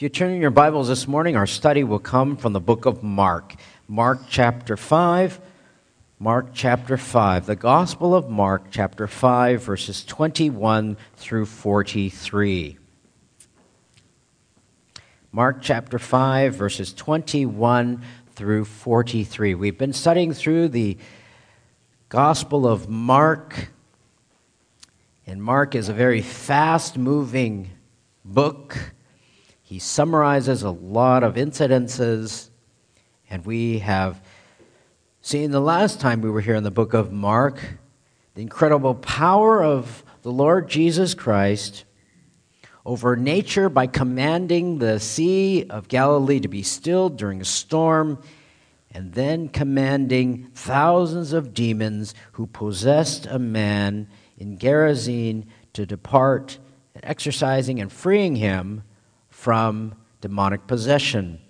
If you turn in your Bibles this morning, our study will come from the book of Mark. Mark chapter 5. Mark chapter 5. The Gospel of Mark chapter 5, verses 21 through 43. Mark chapter 5, verses 21 through 43. We've been studying through the Gospel of Mark. And Mark is a very fast moving book. He summarizes a lot of incidences. And we have seen the last time we were here in the book of Mark the incredible power of the Lord Jesus Christ over nature by commanding the Sea of Galilee to be still during a storm, and then commanding thousands of demons who possessed a man in Gerasene to depart, and exorcising and freeing him from demonic possession.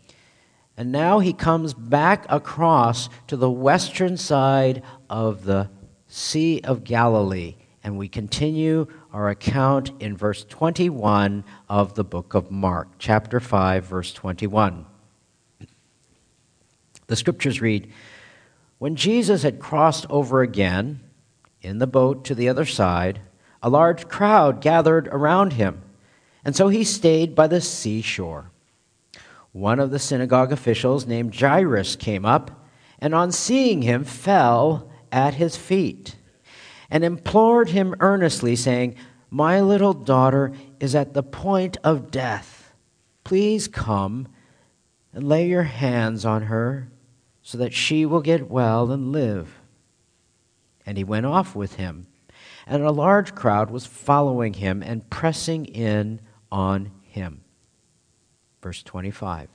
And now he comes back across to the western side of the Sea of Galilee. And we continue our account in verse 21 of the book of Mark, chapter 5, verse 21. The scriptures read When Jesus had crossed over again in the boat to the other side, a large crowd gathered around him, and so he stayed by the seashore. One of the synagogue officials named Jairus came up, and on seeing him, fell at his feet and implored him earnestly, saying, My little daughter is at the point of death. Please come and lay your hands on her so that she will get well and live. And he went off with him, and a large crowd was following him and pressing in on him. Verse 25.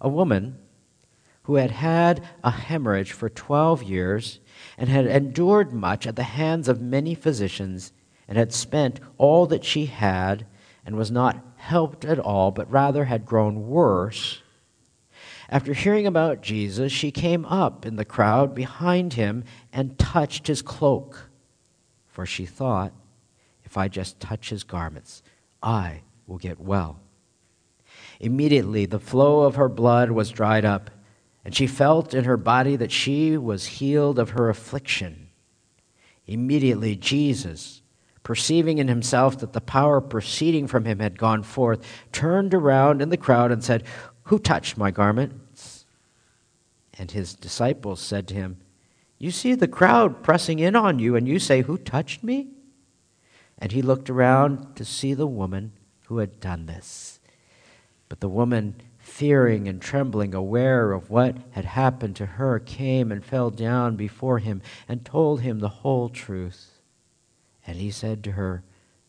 A woman who had had a hemorrhage for 12 years and had endured much at the hands of many physicians and had spent all that she had and was not helped at all, but rather had grown worse. After hearing about Jesus, she came up in the crowd behind him and touched his cloak. For she thought, if I just touch his garments, I will get well. Immediately, the flow of her blood was dried up, and she felt in her body that she was healed of her affliction. Immediately, Jesus, perceiving in himself that the power proceeding from him had gone forth, turned around in the crowd and said, Who touched my garments? And his disciples said to him, You see the crowd pressing in on you, and you say, Who touched me? And he looked around to see the woman who had done this. But the woman, fearing and trembling, aware of what had happened to her, came and fell down before him and told him the whole truth. And he said to her,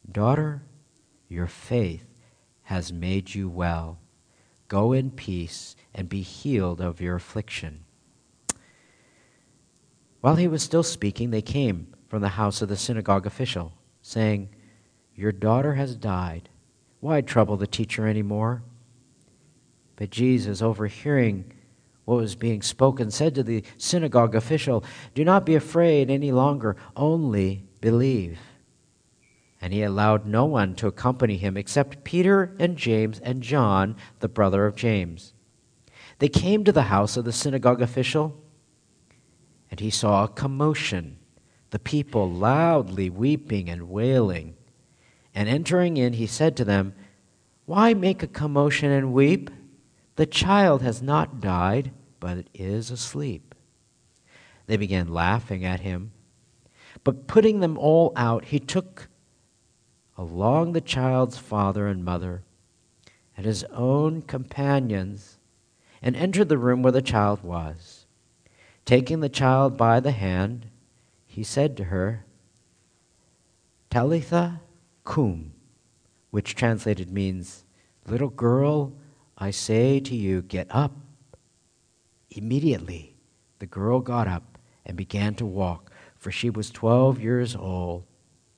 Daughter, your faith has made you well. Go in peace and be healed of your affliction. While he was still speaking, they came from the house of the synagogue official, saying, Your daughter has died. Why trouble the teacher any more? But Jesus, overhearing what was being spoken, said to the synagogue official, Do not be afraid any longer, only believe. And he allowed no one to accompany him except Peter and James and John, the brother of James. They came to the house of the synagogue official, and he saw a commotion, the people loudly weeping and wailing. And entering in, he said to them, Why make a commotion and weep? The child has not died, but is asleep. They began laughing at him. But putting them all out, he took along the child's father and mother and his own companions and entered the room where the child was. Taking the child by the hand, he said to her, Talitha cum, which translated means, Little girl, I say to you, get up. Immediately, the girl got up and began to walk, for she was 12 years old,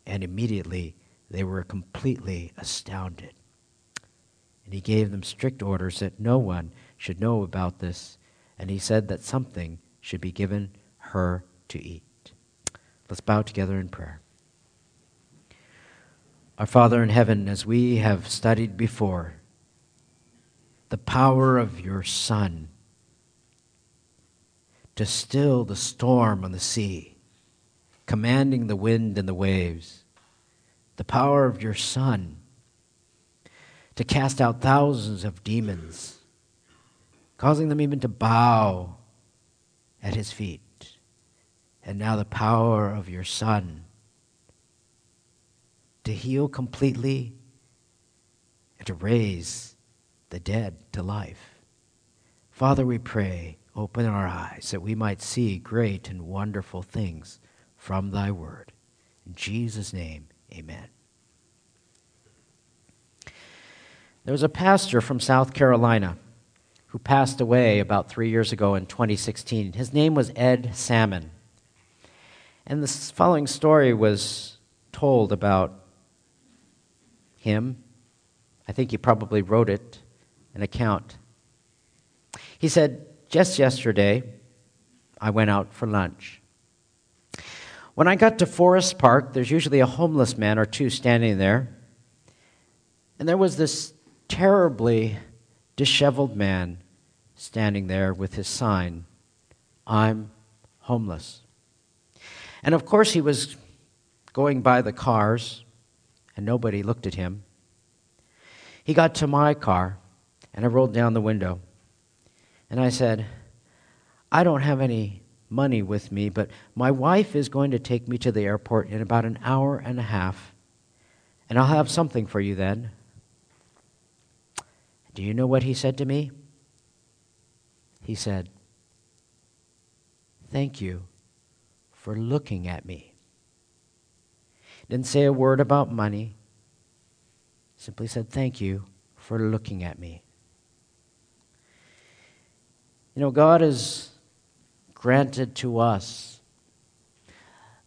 and immediately they were completely astounded. And he gave them strict orders that no one should know about this, and he said that something should be given her to eat. Let's bow together in prayer. Our Father in heaven, as we have studied before, the power of your Son to still the storm on the sea, commanding the wind and the waves, the power of your Son to cast out thousands of demons, causing them even to bow at his feet. And now the power of your Son to heal completely and to raise the dead to life. Father, we pray, open our eyes that we might see great and wonderful things from thy word. In Jesus' name, amen. There was a pastor from South Carolina who passed away about three years ago in 2016. His name was Ed Salmon. And the following story was told about him. I think he probably wrote it, an account. He said, Just yesterday, I went out for lunch. When I got to Forest Park, there's usually a homeless man or two standing there. And there was this terribly disheveled man standing there with his sign, I'm homeless. And of course, he was going by the cars, and nobody looked at him. He got to my car, and I rolled down the window. And I said, I don't have any money with me, but my wife is going to take me to the airport in about an hour and a half, and I'll have something for you then. Do you know what he said to me? He said, Thank you for looking at me. Didn't say a word about money, simply said, Thank you for looking at me. You know, God has granted to us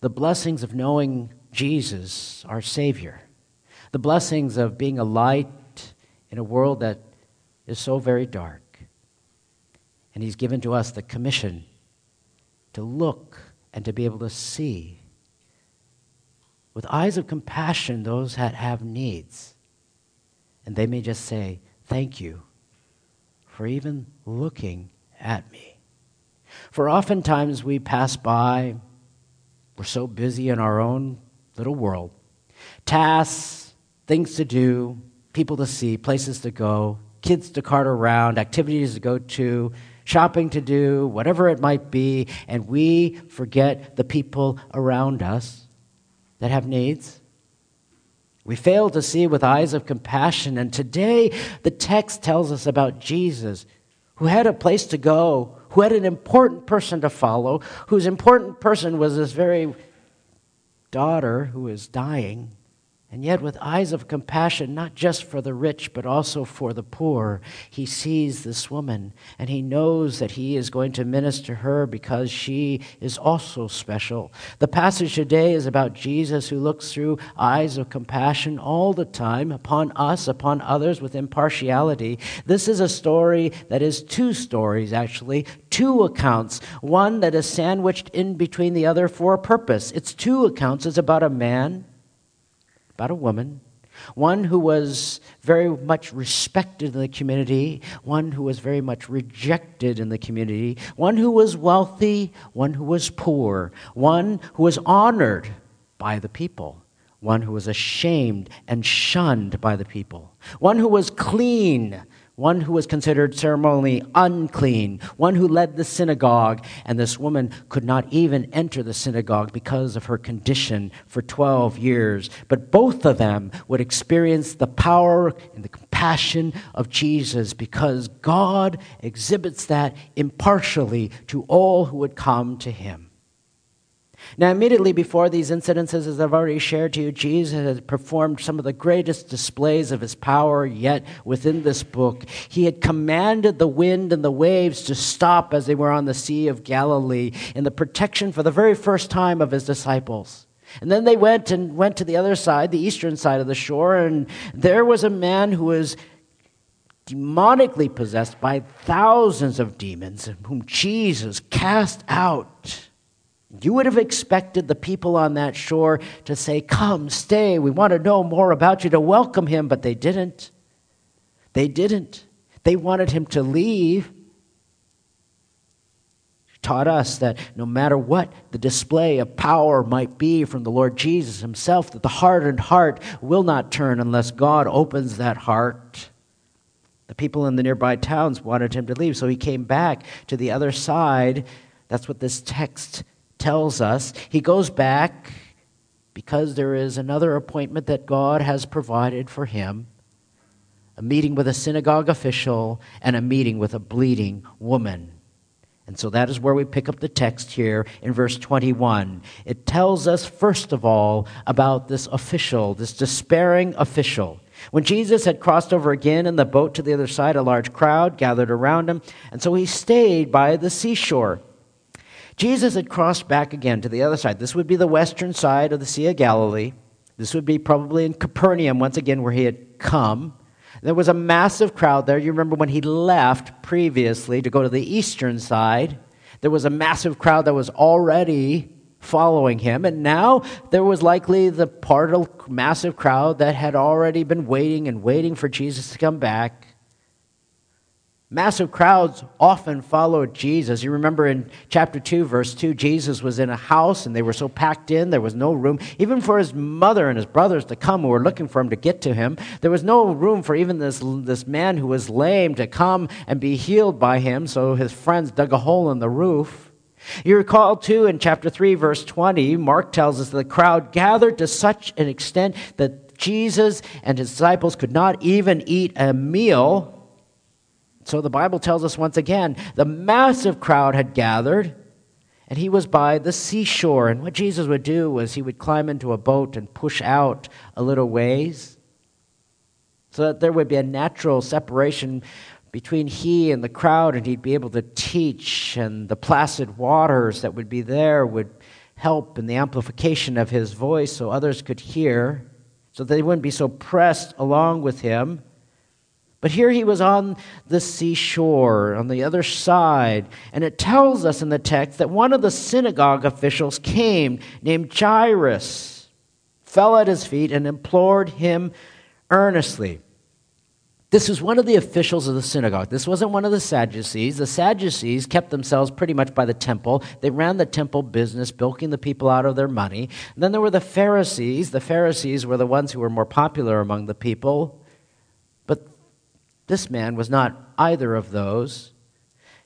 the blessings of knowing Jesus, our Savior, the blessings of being a light in a world that is so very dark. And He's given to us the commission to look and to be able to see with eyes of compassion those that have needs. And they may just say, Thank you for even looking at me. For oftentimes we pass by, we're so busy in our own little world. Tasks, things to do, people to see, places to go, kids to cart around, activities to go to, shopping to do, whatever it might be, and we forget the people around us that have needs. We fail to see with eyes of compassion. And today, the text tells us about Jesus, who had a place to go, who had an important person to follow, whose important person was this very daughter who was dying. And yet, with eyes of compassion, not just for the rich, but also for the poor, he sees this woman and he knows that he is going to minister her because she is also special. The passage today is about Jesus who looks through eyes of compassion all the time upon us, upon others with impartiality. This is a story that is two stories, actually, two accounts, one that is sandwiched in between the other for a purpose. It's two accounts. It's about a man about a woman, one who was very much respected in the community, one who was very much rejected in the community, one who was wealthy, one who was poor, one who was honored by the people, one who was ashamed and shunned by the people, one who was clean one who was considered ceremonially unclean, one who led the synagogue, and this woman could not even enter the synagogue because of her condition for 12 years. But both of them would experience the power and the compassion of Jesus because God exhibits that impartially to all who would come to him. Now, immediately before these incidences, as I've already shared to you, Jesus had performed some of the greatest displays of his power yet within this book. He had commanded the wind and the waves to stop as they were on the Sea of Galilee in the protection for the very first time of his disciples. And then they went and went to the other side, the eastern side of the shore, and there was a man who was demonically possessed by thousands of demons, whom Jesus cast out. You would have expected the people on that shore to say, Come, stay, we want to know more about you, to welcome him, but they didn't. They didn't. They wanted him to leave. Taught us that no matter what the display of power might be from the Lord Jesus himself, that the hardened heart will not turn unless God opens that heart. The people in the nearby towns wanted him to leave, so he came back to the other side. That's what this text tells us. He goes back because there is another appointment that God has provided for him a meeting with a synagogue official and a meeting with a bleeding woman. And so that is where we pick up the text here in verse 21. It tells us, first of all, about this official, this despairing official. When Jesus had crossed over again in the boat to the other side, a large crowd gathered around him, and so he stayed by the seashore. Jesus had crossed back again to the other side. This would be the western side of the Sea of Galilee. This would be probably in Capernaum, once again, where he had come. There was a massive crowd there. You remember when he left previously to go to the eastern side, there was a massive crowd that was already following him. And now there was likely the part of massive crowd that had already been waiting and waiting for Jesus to come back. Massive crowds often followed Jesus. You remember in chapter 2, verse 2, Jesus was in a house and they were so packed in, there was no room, even for his mother and his brothers to come who were looking for him to get to him. There was no room for even this, this man who was lame to come and be healed by him, so his friends dug a hole in the roof. You recall, too, in chapter 3, verse 20, Mark tells us the crowd gathered to such an extent that Jesus and his disciples could not even eat a meal so the Bible tells us once again the massive crowd had gathered, and he was by the seashore. And what Jesus would do was he would climb into a boat and push out a little ways so that there would be a natural separation between he and the crowd, and he'd be able to teach, and the placid waters that would be there would help in the amplification of his voice so others could hear, so they wouldn't be so pressed along with him. But here he was on the seashore, on the other side. And it tells us in the text that one of the synagogue officials came, named Jairus, fell at his feet, and implored him earnestly. This was one of the officials of the synagogue. This wasn't one of the Sadducees. The Sadducees kept themselves pretty much by the temple. They ran the temple business, bilking the people out of their money. And then there were the Pharisees. The Pharisees were the ones who were more popular among the people. This man was not either of those.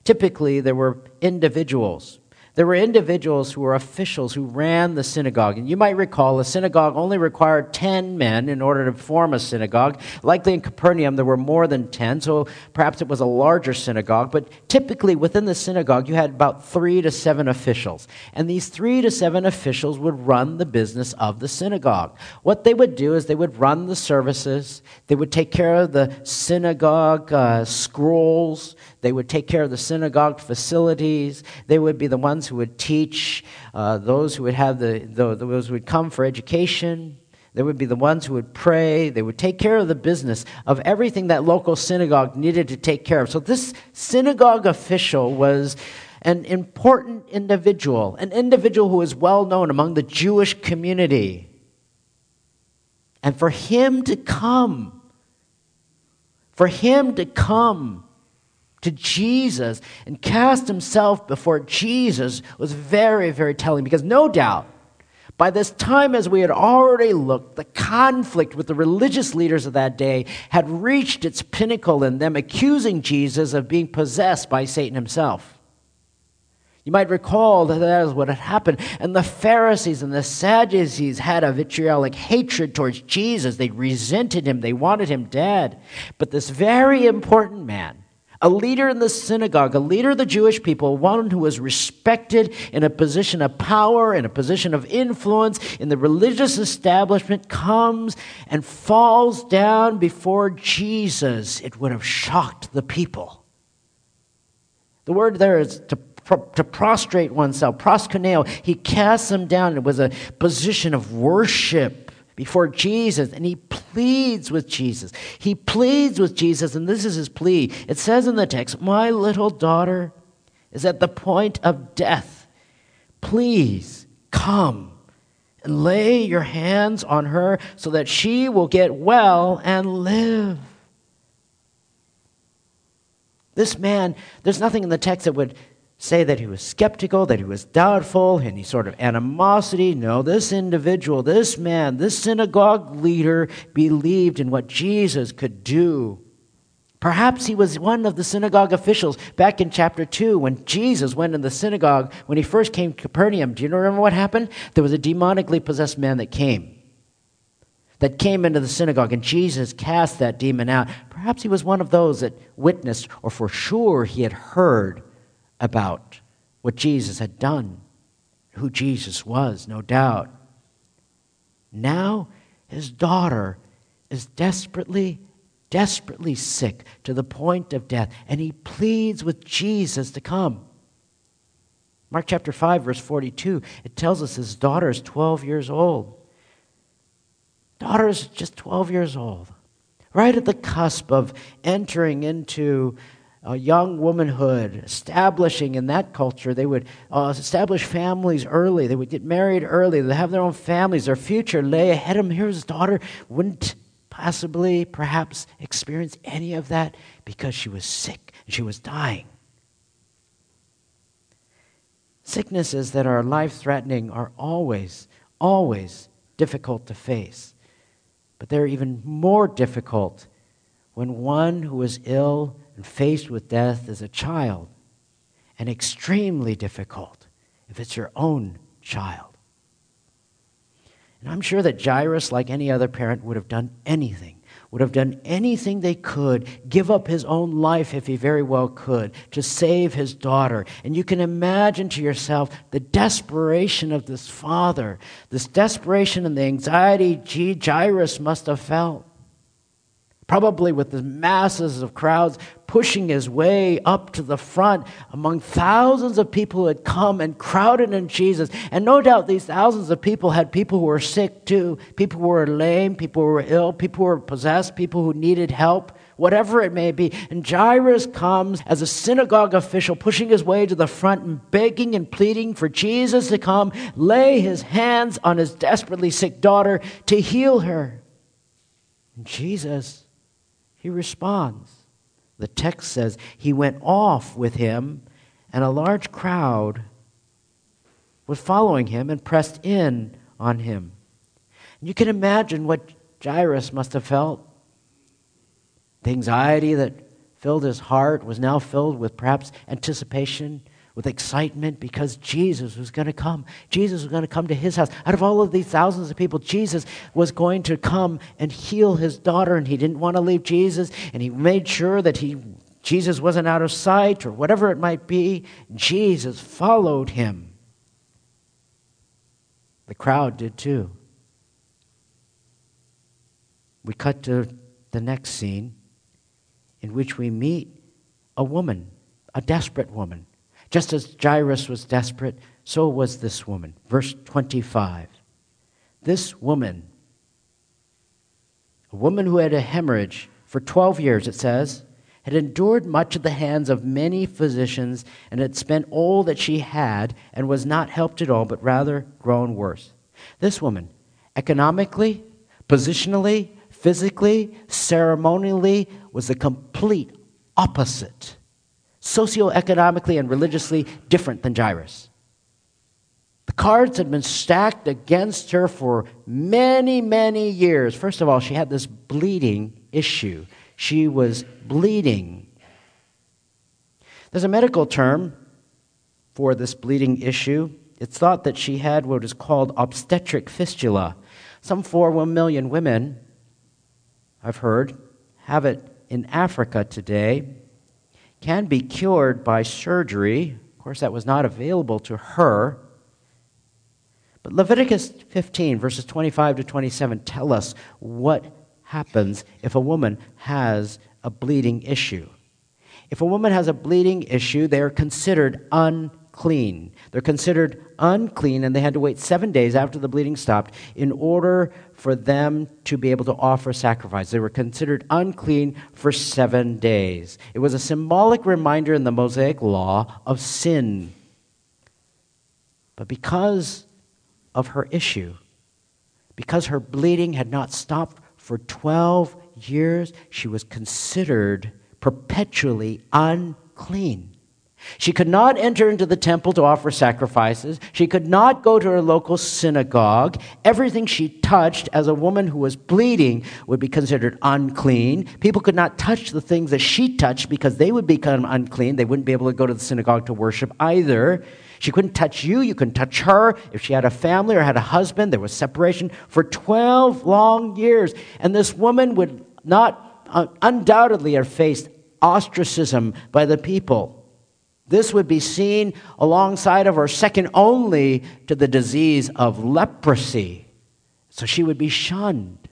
Typically, there were individuals there were individuals who were officials who ran the synagogue. And you might recall a synagogue only required 10 men in order to form a synagogue. Likely in Capernaum, there were more than 10, so perhaps it was a larger synagogue. But typically within the synagogue, you had about three to seven officials. And these three to seven officials would run the business of the synagogue. What they would do is they would run the services, they would take care of the synagogue uh, scrolls, they would take care of the synagogue facilities. They would be the ones who would teach uh, those who would have the, the, those who would come for education. They would be the ones who would pray. They would take care of the business of everything that local synagogue needed to take care of. So this synagogue official was an important individual, an individual who was well known among the Jewish community. And for him to come, for him to come to Jesus and cast himself before Jesus was very, very telling because no doubt by this time, as we had already looked, the conflict with the religious leaders of that day had reached its pinnacle in them accusing Jesus of being possessed by Satan himself. You might recall that that is what had happened. And the Pharisees and the Sadducees had a vitriolic hatred towards Jesus. They resented him, they wanted him dead. But this very important man, a leader in the synagogue, a leader of the Jewish people, one who was respected in a position of power, in a position of influence in the religious establishment, comes and falls down before Jesus. It would have shocked the people. The word there is to to prostrate oneself, proskuneo. He casts them down. It was a position of worship before Jesus and he pleads with Jesus. He pleads with Jesus, and this is his plea. It says in the text, My little daughter is at the point of death. Please come and lay your hands on her so that she will get well and live. This man, there's nothing in the text that would say that he was skeptical, that he was doubtful, any sort of animosity. No, this individual, this man, this synagogue leader believed in what Jesus could do. Perhaps he was one of the synagogue officials back in chapter 2 when Jesus went in the synagogue when he first came to Capernaum. Do you remember what happened? There was a demonically possessed man that came. That came into the synagogue, and Jesus cast that demon out. Perhaps he was one of those that witnessed, or for sure he had heard about what Jesus had done, who Jesus was, no doubt. Now his daughter is desperately desperately sick to the point of death, and he pleads with Jesus to come. Mark chapter 5, verse 42, it tells us his daughter is 12 years old. Daughter is just 12 years old, right at the cusp of entering into a young womanhood, establishing in that culture. They would uh, establish families early. They would get married early. They'd have their own families. Their future lay ahead of them. Here's his daughter. Wouldn't possibly, perhaps, experience any of that because she was sick and she was dying. Sicknesses that are life threatening are always, always difficult to face. But they're even more difficult when one who is ill and faced with death as a child, and extremely difficult if it's your own child. And I'm sure that Jairus, like any other parent, would have done anything, would have done anything they could, give up his own life if he very well could, to save his daughter. And you can imagine to yourself the desperation of this father, this desperation and the anxiety Jairus must have felt probably with the masses of crowds pushing his way up to the front among thousands of people who had come and crowded in Jesus. And no doubt these thousands of people had people who were sick too, people who were lame, people who were ill, people who were possessed, people who needed help. Whatever it may be. And Jairus comes as a synagogue official, pushing his way to the front and begging and pleading for Jesus to come, lay his hands on his desperately sick daughter to heal her. And Jesus he responds. The text says he went off with him, and a large crowd was following him and pressed in on him. And you can imagine what Jairus must have felt. The anxiety that filled his heart was now filled with perhaps anticipation with excitement because Jesus was going to come. Jesus was going to come to his house. Out of all of these thousands of people, Jesus was going to come and heal his daughter, and he didn't want to leave Jesus, and he made sure that he, Jesus wasn't out of sight or whatever it might be. Jesus followed him. The crowd did too. We cut to the next scene in which we meet a woman, a desperate woman just as Jairus was desperate, so was this woman. Verse 25. This woman, a woman who had a hemorrhage for 12 years, it says, had endured much at the hands of many physicians and had spent all that she had and was not helped at all, but rather grown worse. This woman, economically, positionally, physically, ceremonially, was the complete opposite socioeconomically and religiously different than Jairus. The cards had been stacked against her for many, many years. First of all, she had this bleeding issue. She was bleeding. There's a medical term for this bleeding issue. It's thought that she had what is called obstetric fistula. Some 4 million women, I've heard, have it in Africa today can be cured by surgery. Of course, that was not available to her. But Leviticus 15, verses 25 to 27, tell us what happens if a woman has a bleeding issue. If a woman has a bleeding issue, they are considered unclean. They're considered unclean, and they had to wait seven days after the bleeding stopped in order for them to be able to offer sacrifice. They were considered unclean for seven days. It was a symbolic reminder in the Mosaic law of sin. But because of her issue, because her bleeding had not stopped for 12 years, she was considered perpetually unclean. She could not enter into the temple to offer sacrifices. She could not go to her local synagogue. Everything she touched as a woman who was bleeding would be considered unclean. People could not touch the things that she touched because they would become unclean. They wouldn't be able to go to the synagogue to worship either. She couldn't touch you. You couldn't touch her. If she had a family or had a husband, there was separation for 12 long years. And this woman would not uh, undoubtedly have faced ostracism by the people. This would be seen alongside of her, second only to the disease of leprosy. So she would be shunned.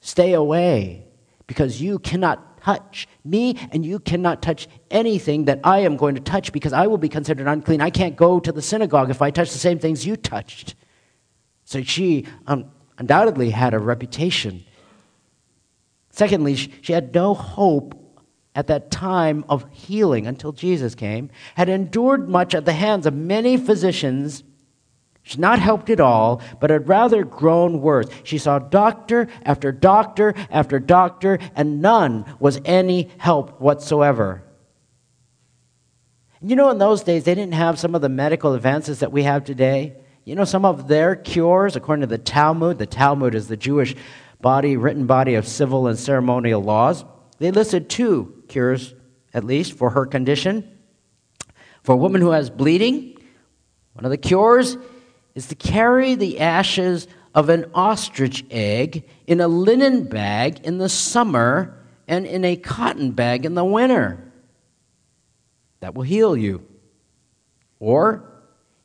Stay away because you cannot touch me and you cannot touch anything that I am going to touch because I will be considered unclean. I can't go to the synagogue if I touch the same things you touched. So she um, undoubtedly had a reputation. Secondly, she had no hope at that time of healing until Jesus came, had endured much at the hands of many physicians. She's not helped at all, but had rather grown worse. She saw doctor after doctor after doctor, and none was any help whatsoever. You know, in those days, they didn't have some of the medical advances that we have today. You know, some of their cures, according to the Talmud, the Talmud is the Jewish body, written body of civil and ceremonial laws. They listed two cures, at least, for her condition. For a woman who has bleeding, one of the cures is to carry the ashes of an ostrich egg in a linen bag in the summer and in a cotton bag in the winter. That will heal you. Or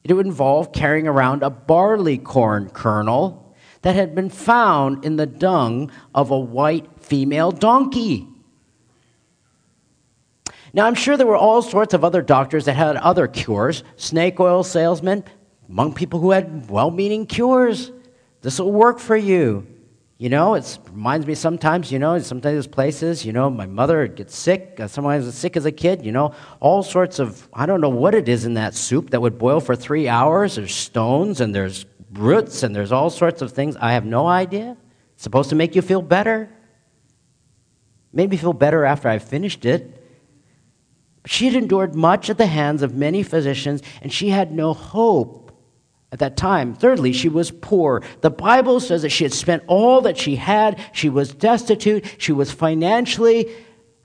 it would involve carrying around a barley corn kernel that had been found in the dung of a white female donkey. Now, I'm sure there were all sorts of other doctors that had other cures snake oil salesmen, among people who had well meaning cures. This will work for you. You know, it reminds me sometimes, you know, sometimes there's places, you know, my mother gets sick, uh, sometimes was sick as a kid, you know, all sorts of, I don't know what it is in that soup that would boil for three hours. There's stones and there's roots and there's all sorts of things. I have no idea. It's supposed to make you feel better. Made me feel better after I finished it. She had endured much at the hands of many physicians, and she had no hope at that time. Thirdly, she was poor. The Bible says that she had spent all that she had. She was destitute. She was financially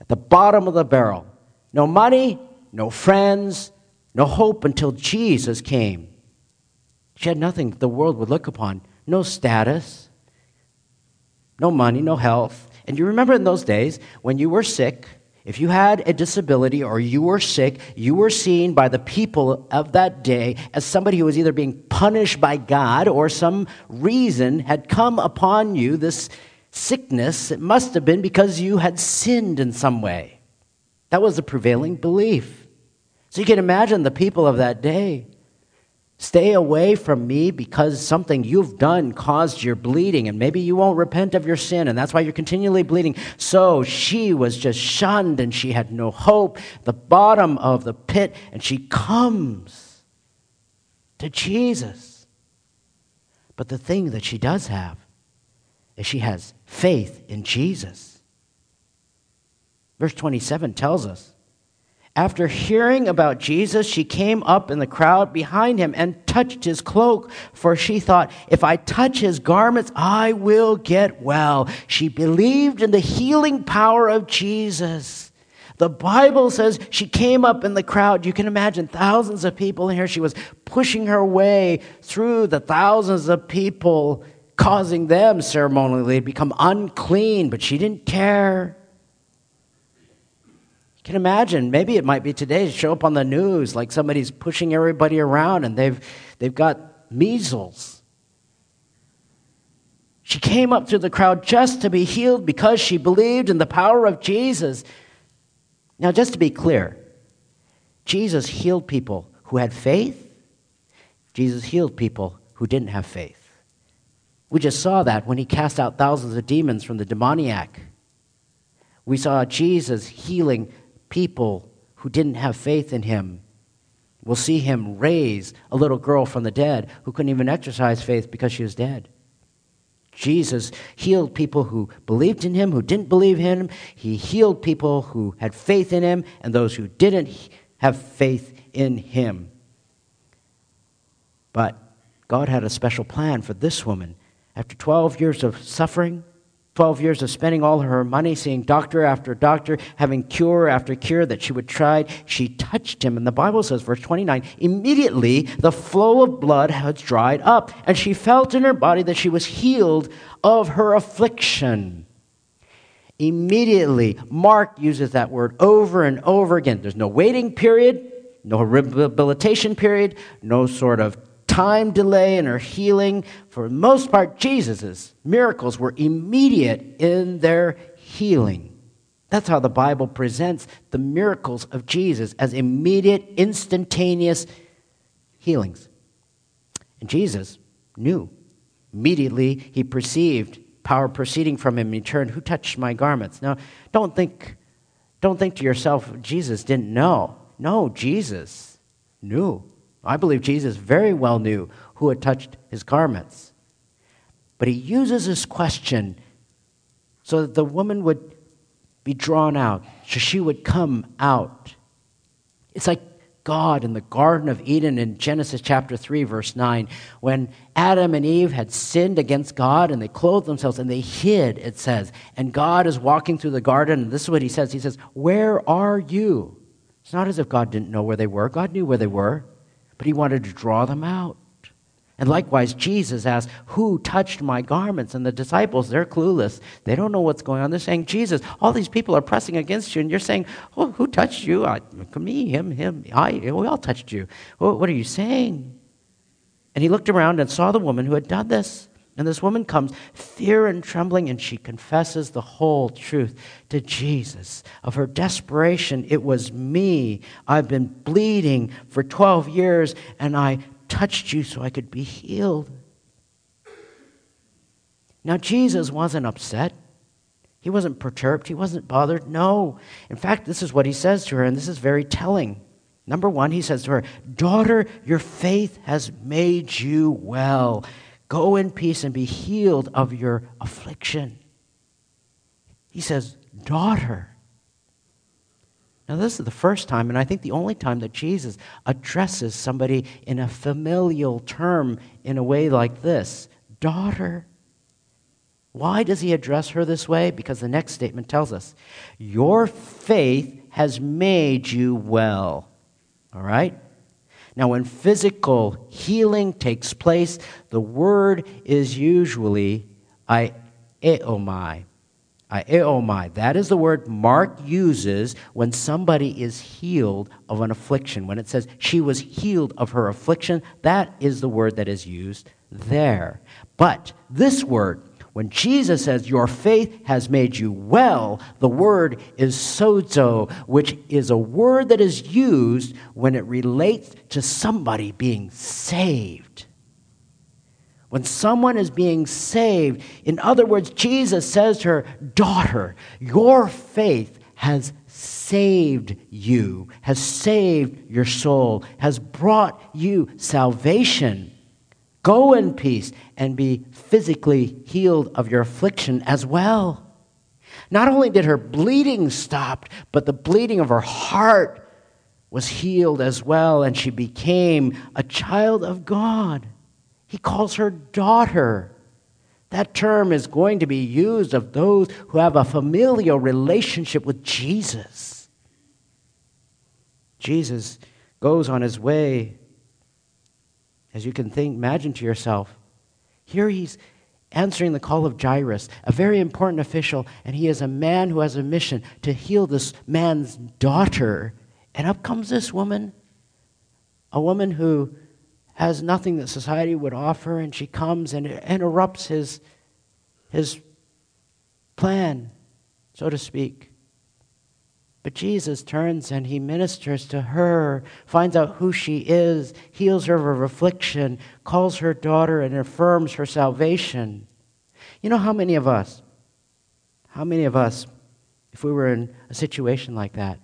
at the bottom of the barrel. No money, no friends, no hope until Jesus came. She had nothing the world would look upon no status, no money, no health. And you remember in those days when you were sick, if you had a disability or you were sick, you were seen by the people of that day as somebody who was either being punished by God or some reason had come upon you, this sickness. It must have been because you had sinned in some way. That was the prevailing belief. So you can imagine the people of that day. Stay away from me because something you've done caused your bleeding, and maybe you won't repent of your sin, and that's why you're continually bleeding. So she was just shunned, and she had no hope, the bottom of the pit, and she comes to Jesus. But the thing that she does have is she has faith in Jesus. Verse 27 tells us after hearing about Jesus, she came up in the crowd behind him and touched his cloak, for she thought, if I touch his garments, I will get well. She believed in the healing power of Jesus. The Bible says she came up in the crowd. You can imagine thousands of people in here. She was pushing her way through the thousands of people, causing them ceremonially to become unclean, but she didn't care can imagine maybe it might be today to show up on the news like somebody's pushing everybody around and they've, they've got measles. She came up through the crowd just to be healed because she believed in the power of Jesus. Now, just to be clear, Jesus healed people who had faith, Jesus healed people who didn't have faith. We just saw that when he cast out thousands of demons from the demoniac. We saw Jesus healing people who didn't have faith in him. We'll see him raise a little girl from the dead who couldn't even exercise faith because she was dead. Jesus healed people who believed in him, who didn't believe in him. He healed people who had faith in him and those who didn't have faith in him. But God had a special plan for this woman. After 12 years of suffering, 12 years of spending all her money seeing doctor after doctor, having cure after cure that she would try. She touched him. And the Bible says, verse 29, immediately the flow of blood had dried up, and she felt in her body that she was healed of her affliction. Immediately, Mark uses that word over and over again. There's no waiting period, no rehabilitation period, no sort of time delay in her healing. For the most part, Jesus' miracles were immediate in their healing. That's how the Bible presents the miracles of Jesus as immediate, instantaneous healings. And Jesus knew. Immediately, he perceived power proceeding from him. He turned, Who touched my garments? Now, don't think, don't think to yourself, Jesus didn't know. No, Jesus knew. I believe Jesus very well knew who had touched his garments. But he uses this question so that the woman would be drawn out, so she would come out. It's like God in the Garden of Eden in Genesis chapter 3, verse 9, when Adam and Eve had sinned against God and they clothed themselves and they hid, it says. And God is walking through the garden, and this is what he says He says, Where are you? It's not as if God didn't know where they were, God knew where they were but he wanted to draw them out. And likewise, Jesus asked, Who touched my garments? And the disciples, they're clueless. They don't know what's going on. They're saying, Jesus, all these people are pressing against you. And you're saying, oh, Who touched you? I, me, him, him. I, we all touched you. What are you saying? And he looked around and saw the woman who had done this. And this woman comes, fear and trembling, and she confesses the whole truth to Jesus. Of her desperation, it was me. I've been bleeding for 12 years, and I touched you so I could be healed. Now, Jesus wasn't upset. He wasn't perturbed. He wasn't bothered. No. In fact, this is what he says to her, and this is very telling. Number one, he says to her, Daughter, your faith has made you well. Go in peace and be healed of your affliction. He says, Daughter. Now, this is the first time, and I think the only time that Jesus addresses somebody in a familial term in a way like this Daughter. Why does he address her this way? Because the next statement tells us, Your faith has made you well. All right? Now, when physical healing takes place, the word is usually I eomai. Iaomai. That is the word Mark uses when somebody is healed of an affliction. When it says she was healed of her affliction, that is the word that is used there. But this word, when Jesus says, Your faith has made you well, the word is sozo, which is a word that is used when it relates to somebody being saved. When someone is being saved, in other words, Jesus says to her, Daughter, your faith has saved you, has saved your soul, has brought you salvation. Go in peace and be physically healed of your affliction as well. Not only did her bleeding stop, but the bleeding of her heart was healed as well, and she became a child of God. He calls her daughter. That term is going to be used of those who have a familial relationship with Jesus. Jesus goes on his way as you can think, imagine to yourself, here he's answering the call of Jairus, a very important official, and he is a man who has a mission to heal this man's daughter. And up comes this woman, a woman who has nothing that society would offer, and she comes and interrupts his, his plan, so to speak. But Jesus turns and he ministers to her, finds out who she is, heals her of her affliction, calls her daughter, and affirms her salvation. You know how many of us, how many of us, if we were in a situation like that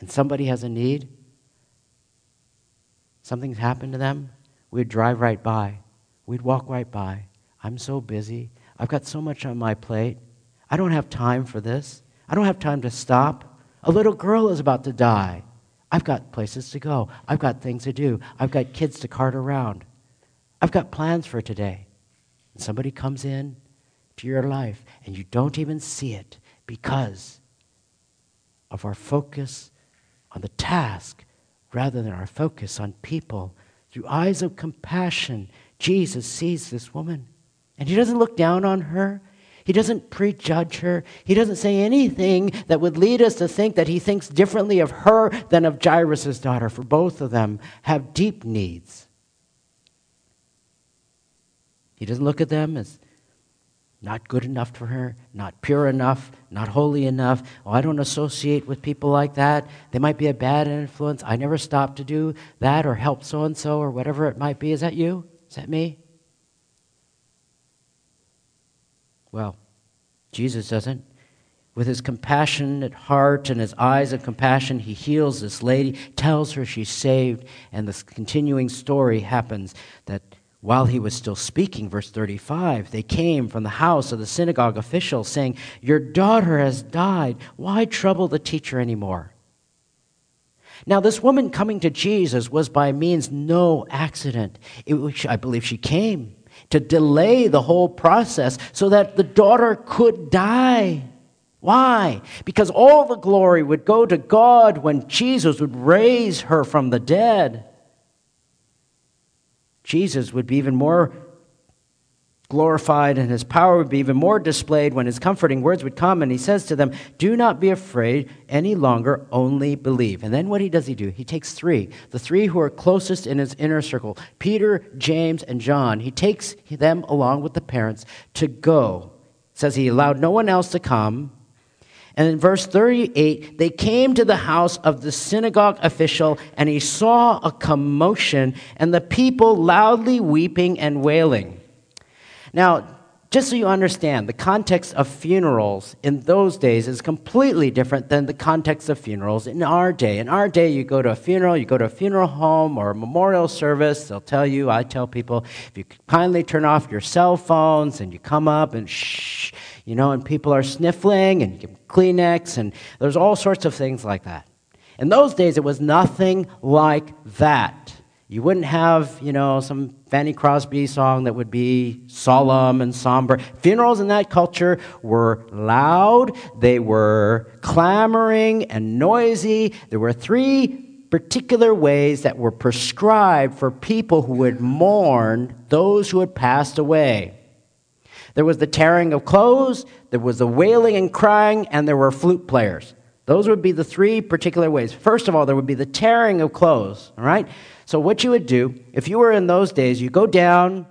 and somebody has a need, something's happened to them, we'd drive right by, we'd walk right by. I'm so busy. I've got so much on my plate. I don't have time for this. I don't have time to stop. A little girl is about to die. I've got places to go. I've got things to do. I've got kids to cart around. I've got plans for today. And somebody comes in to your life and you don't even see it because of our focus on the task rather than our focus on people. Through eyes of compassion, Jesus sees this woman. And he doesn't look down on her. He doesn't prejudge her. He doesn't say anything that would lead us to think that he thinks differently of her than of Jairus' daughter, for both of them have deep needs. He doesn't look at them as not good enough for her, not pure enough, not holy enough. Oh, I don't associate with people like that. They might be a bad influence. I never stop to do that or help so and so or whatever it might be. Is that you? Is that me? Well, Jesus doesn't. With his compassionate heart and his eyes of compassion, he heals this lady, tells her she's saved, and this continuing story happens that while he was still speaking, verse 35, they came from the house of the synagogue official saying, Your daughter has died. Why trouble the teacher anymore? Now, this woman coming to Jesus was by means no accident. It, I believe she came to delay the whole process so that the daughter could die. Why? Because all the glory would go to God when Jesus would raise her from the dead. Jesus would be even more glorified and his power would be even more displayed when his comforting words would come and he says to them do not be afraid any longer only believe. And then what he does he do? He takes three. The three who are closest in his inner circle peter james and john he takes them along with the parents to go. Says he allowed no one else to come. And in verse 38, they came to the house of the synagogue official, and he saw a commotion and the people loudly weeping and wailing. Now, just so you understand, the context of funerals in those days is completely different than the context of funerals in our day. In our day, you go to a funeral, you go to a funeral home or a memorial service, they'll tell you, I tell people, if you kindly turn off your cell phones and you come up and shh, you know, and people are sniffling and you give Kleenex, and there's all sorts of things like that. In those days, it was nothing like that. You wouldn't have, you know, some Fanny Crosby song that would be solemn and somber. Funerals in that culture were loud, they were clamoring and noisy. There were three particular ways that were prescribed for people who would mourn those who had passed away. There was the tearing of clothes, there was the wailing and crying, and there were flute players. Those would be the three particular ways. First of all, there would be the tearing of clothes, all right? So, what you would do, if you were in those days, you go down,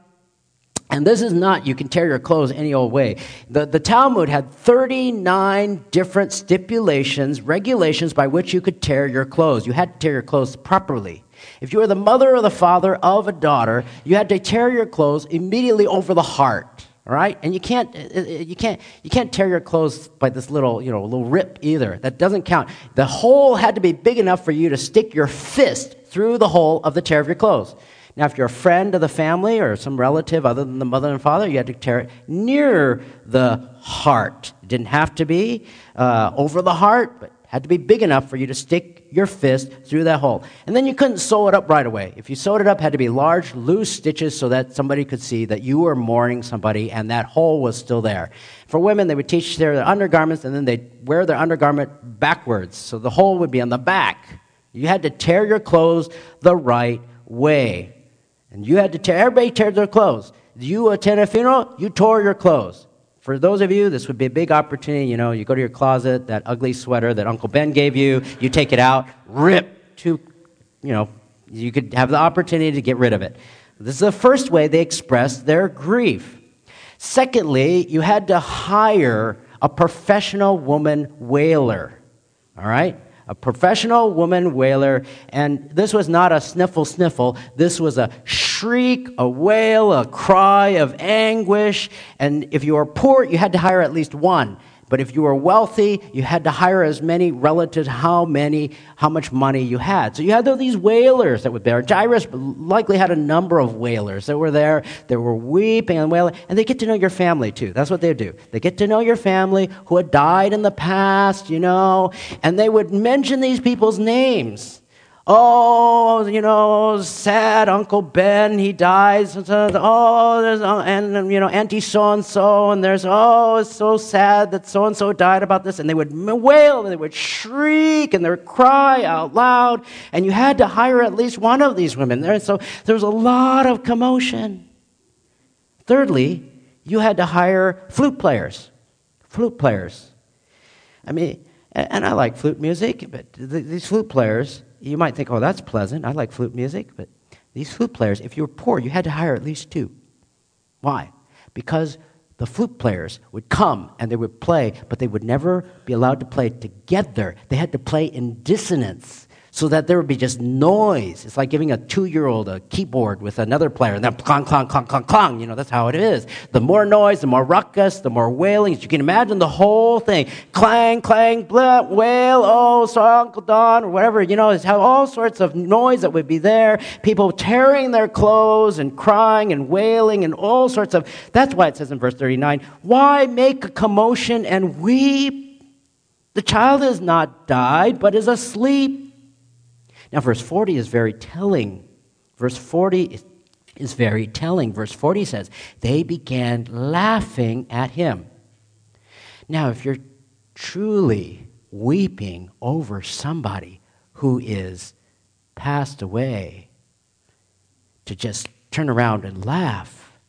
and this is not, you can tear your clothes any old way. The, the Talmud had 39 different stipulations, regulations by which you could tear your clothes. You had to tear your clothes properly. If you were the mother or the father of a daughter, you had to tear your clothes immediately over the heart. All right, and you can't, uh, uh, you can't, you can't tear your clothes by this little, you know, little rip either. That doesn't count. The hole had to be big enough for you to stick your fist through the hole of the tear of your clothes. Now, if you're a friend of the family or some relative other than the mother and father, you had to tear it near the heart. It didn't have to be uh, over the heart, but had to be big enough for you to stick your fist through that hole. And then you couldn't sew it up right away. If you sewed it up, it had to be large, loose stitches so that somebody could see that you were mourning somebody and that hole was still there. For women, they would teach their undergarments and then they'd wear their undergarment backwards. So the hole would be on the back. You had to tear your clothes the right way. And you had to tear, everybody tear their clothes. You attend a funeral, you tore your clothes. For those of you, this would be a big opportunity. You know, you go to your closet, that ugly sweater that Uncle Ben gave you, you take it out, rip to, you know, you could have the opportunity to get rid of it. This is the first way they expressed their grief. Secondly, you had to hire a professional woman wailer, All right? A professional woman wailer, and this was not a sniffle sniffle. This was a shriek, a wail, a cry of anguish. And if you were poor, you had to hire at least one. But if you were wealthy, you had to hire as many relative how many, how much money you had. So you had these wailers that would be there. Jairus likely had a number of wailers that were there. They were weeping and wailing, and they get to know your family too. That's what they do. They get to know your family who had died in the past, you know, and they would mention these people's names. Oh, you know, sad Uncle Ben, he dies. Oh, there's, uh, and, you know, Auntie so and so, and there's, oh, it's so sad that so and so died about this. And they would wail, and they would shriek, and they would cry out loud. And you had to hire at least one of these women there. So there was a lot of commotion. Thirdly, you had to hire flute players. Flute players. I mean, and I like flute music, but these flute players, you might think, oh, that's pleasant. I like flute music. But these flute players, if you were poor, you had to hire at least two. Why? Because the flute players would come and they would play, but they would never be allowed to play together. They had to play in dissonance so that there would be just noise. It's like giving a two year old a keyboard with another player, and then clong, clong, clong, clong, clong. You know, that's how it is. The more noise, the more ruckus, the more wailing. You can imagine the whole thing. Clang, clang, blah, wail, oh, so Uncle Don, or whatever. You know, it's how all sorts of noise that would be there. People tearing their clothes and crying and wailing and all sorts of. That's why it says in verse 39 why make a commotion and weep? The child has not died, but is asleep. Now, verse 40 is very telling. Verse 40 is very telling. Verse 40 says, They began laughing at him. Now, if you're truly weeping over somebody who is passed away, to just turn around and laugh,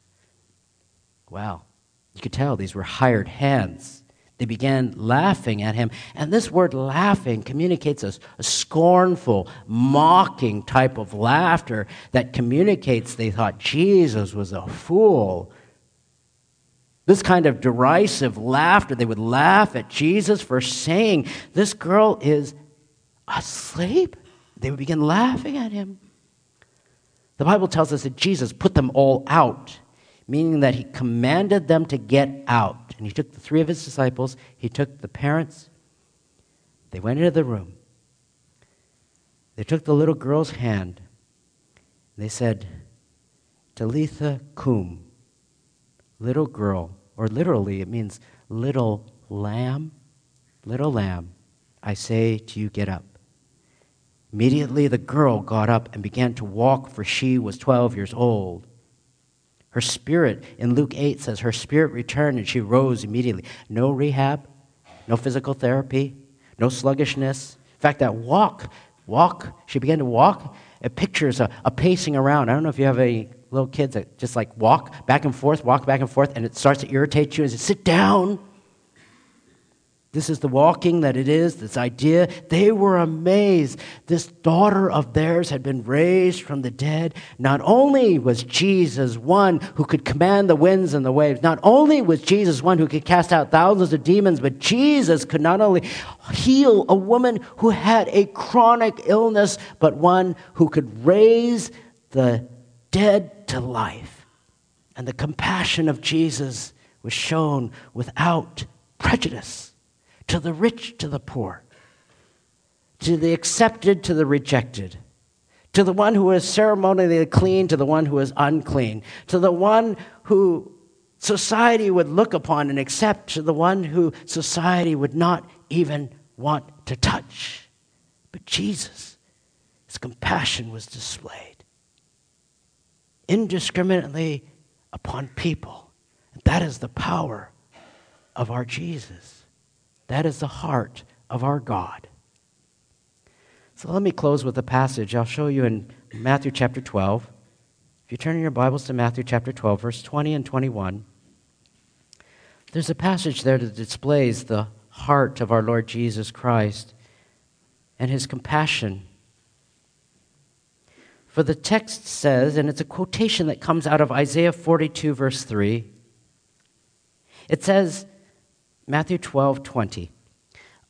well, you could tell these were hired hands. They began laughing at him. And this word laughing communicates a, a, scornful, mocking type of laughter that communicates they thought Jesus was a fool. This kind of derisive laughter, they would laugh at Jesus for saying, This girl is asleep. They would begin laughing at him. The Bible tells us that Jesus put them all out meaning that he commanded them to get out. And he took the three of his disciples, he took the parents, they went into the room. They took the little girl's hand. They said, Talitha cum, little girl, or literally it means little lamb, little lamb, I say to you, get up. Immediately the girl got up and began to walk, for she was 12 years old. Her spirit, in Luke 8, says her spirit returned and she rose immediately. No rehab, no physical therapy, no sluggishness. In fact, that walk, walk, she began to walk. It pictures a, a pacing around. I don't know if you have any little kids that just like walk back and forth, walk back and forth, and it starts to irritate you and say, sit down. This is the walking that it is, this idea. They were amazed. This daughter of theirs had been raised from the dead. Not only was Jesus one who could command the winds and the waves, not only was Jesus one who could cast out thousands of demons, but Jesus could not only heal a woman who had a chronic illness, but one who could raise the dead to life. And the compassion of Jesus was shown without prejudice to the rich, to the poor, to the accepted, to the rejected, to the one who is ceremonially clean, to the one who is unclean, to the one who society would look upon and accept, to the one who society would not even want to touch. But Jesus, his compassion was displayed indiscriminately upon people. That is the power of our Jesus. That is the heart of our God. So let me close with a passage I'll show you in Matthew chapter 12. If you turn in your Bibles to Matthew chapter 12, verse 20 and 21, there's a passage there that displays the heart of our Lord Jesus Christ and his compassion. For the text says, and it's a quotation that comes out of Isaiah 42, verse 3, it says, Matthew 12, 20.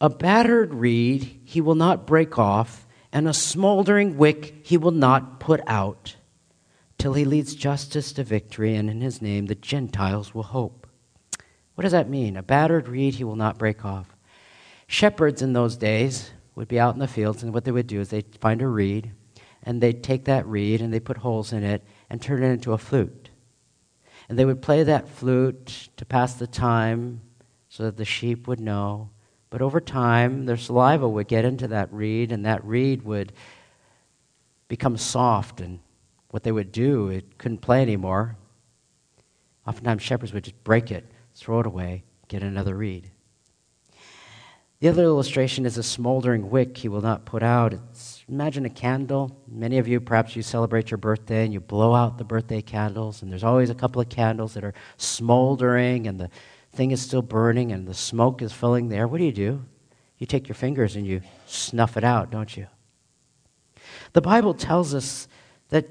A battered reed he will not break off, and a smoldering wick he will not put out, till he leads justice to victory, and in his name the Gentiles will hope. What does that mean? A battered reed he will not break off. Shepherds in those days would be out in the fields, and what they would do is they'd find a reed, and they'd take that reed and they put holes in it and turn it into a flute. And they would play that flute to pass the time so that the sheep would know. But over time, their saliva would get into that reed, and that reed would become soft. And what they would do, it couldn't play anymore. Oftentimes, shepherds would just break it, throw it away, get another reed. The other illustration is a smoldering wick he will not put out. It's, imagine a candle. Many of you, perhaps you celebrate your birthday and you blow out the birthday candles, and there's always a couple of candles that are smoldering, and the thing is still burning and the smoke is filling the air, what do you do? You take your fingers and you snuff it out, don't you? The Bible tells us that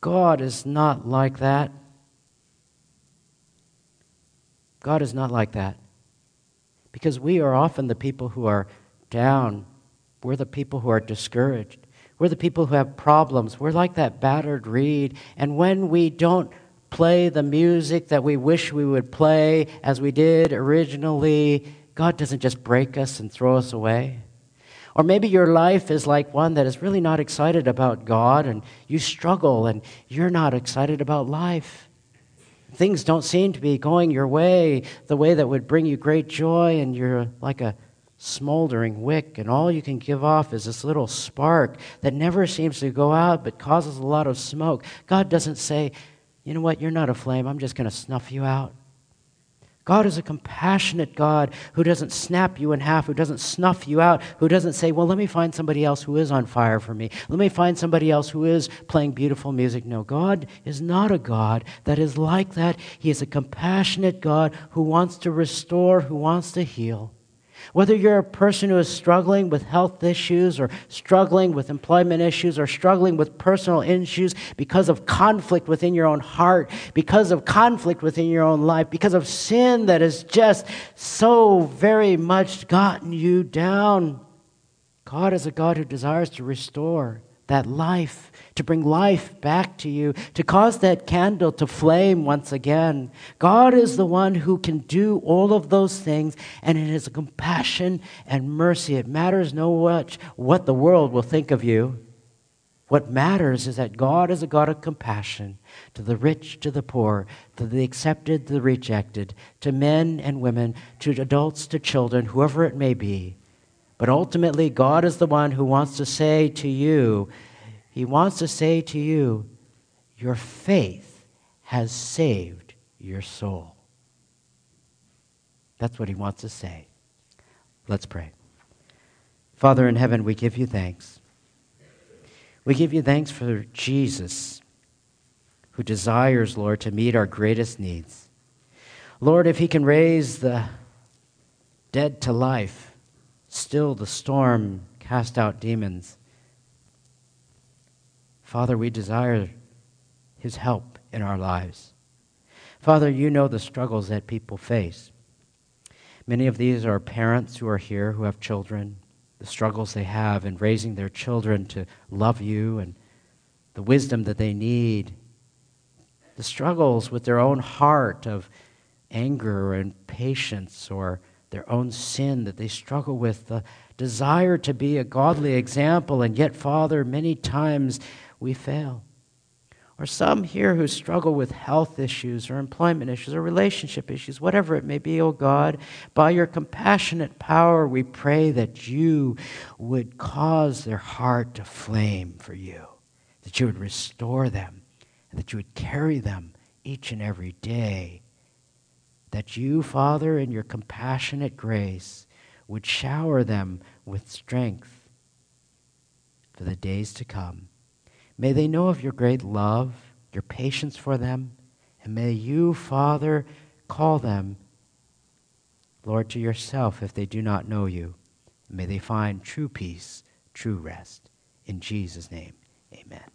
God is not like that. God is not like that. Because we are often the people who are down. We're the people who are discouraged. We're the people who have problems. We're like that battered reed. And when we don't play the music that we wish we would play as we did originally, God doesn't just break us and throw us away. Or maybe your life is like one that is really not excited about God and you struggle and you're not excited about life. Things don't seem to be going your way, the way that would bring you great joy, and you're like a smoldering wick, and all you can give off is this little spark that never seems to go out but causes a lot of smoke. God doesn't say, you know what? You're not a flame. I'm just going to snuff you out. God is a compassionate God who doesn't snap you in half, who doesn't snuff you out, who doesn't say, Well, let me find somebody else who is on fire for me. Let me find somebody else who is playing beautiful music. No, God is not a God that is like that. He is a compassionate God who wants to restore, who wants to heal. Whether you're a person who is struggling with health issues or struggling with employment issues or struggling with personal issues because of conflict within your own heart, because of conflict within your own life, because of sin that has just so very much gotten you down, God is a God who desires to restore that life to bring life back to you, to cause that candle to flame once again. God is the one who can do all of those things, and it is compassion and mercy. It matters no much what the world will think of you. What matters is that God is a God of compassion to the rich, to the poor, to the accepted, the rejected, to men and women, to adults, to children, whoever it may be. But ultimately, God is the one who wants to say to you, he wants to say to you, Your faith has saved your soul. That's what he wants to say. Let's pray. Father in heaven, we give you thanks. We give you thanks for Jesus, who desires, Lord, to meet our greatest needs. Lord, if he can raise the dead to life, still the storm, cast out demons, Father, we desire His help in our lives. Father, you know the struggles that people face. Many of these are parents who are here who have children, the struggles they have in raising their children to love you and the wisdom that they need, the struggles with their own heart of anger and patience or their own sin that they struggle with, the desire to be a godly example, and yet, Father, many times we fail. Or some here who struggle with health issues or employment issues or relationship issues, whatever it may be, oh God, by your compassionate power, we pray that you would cause their heart to flame for you, that you would restore them, and that you would carry them each and every day. That you, Father, in your compassionate grace, would shower them with strength for the days to come. May they know of your great love, your patience for them, and may you, Father, call them, Lord, to yourself if they do not know you. May they find true peace, true rest. In Jesus' name, amen.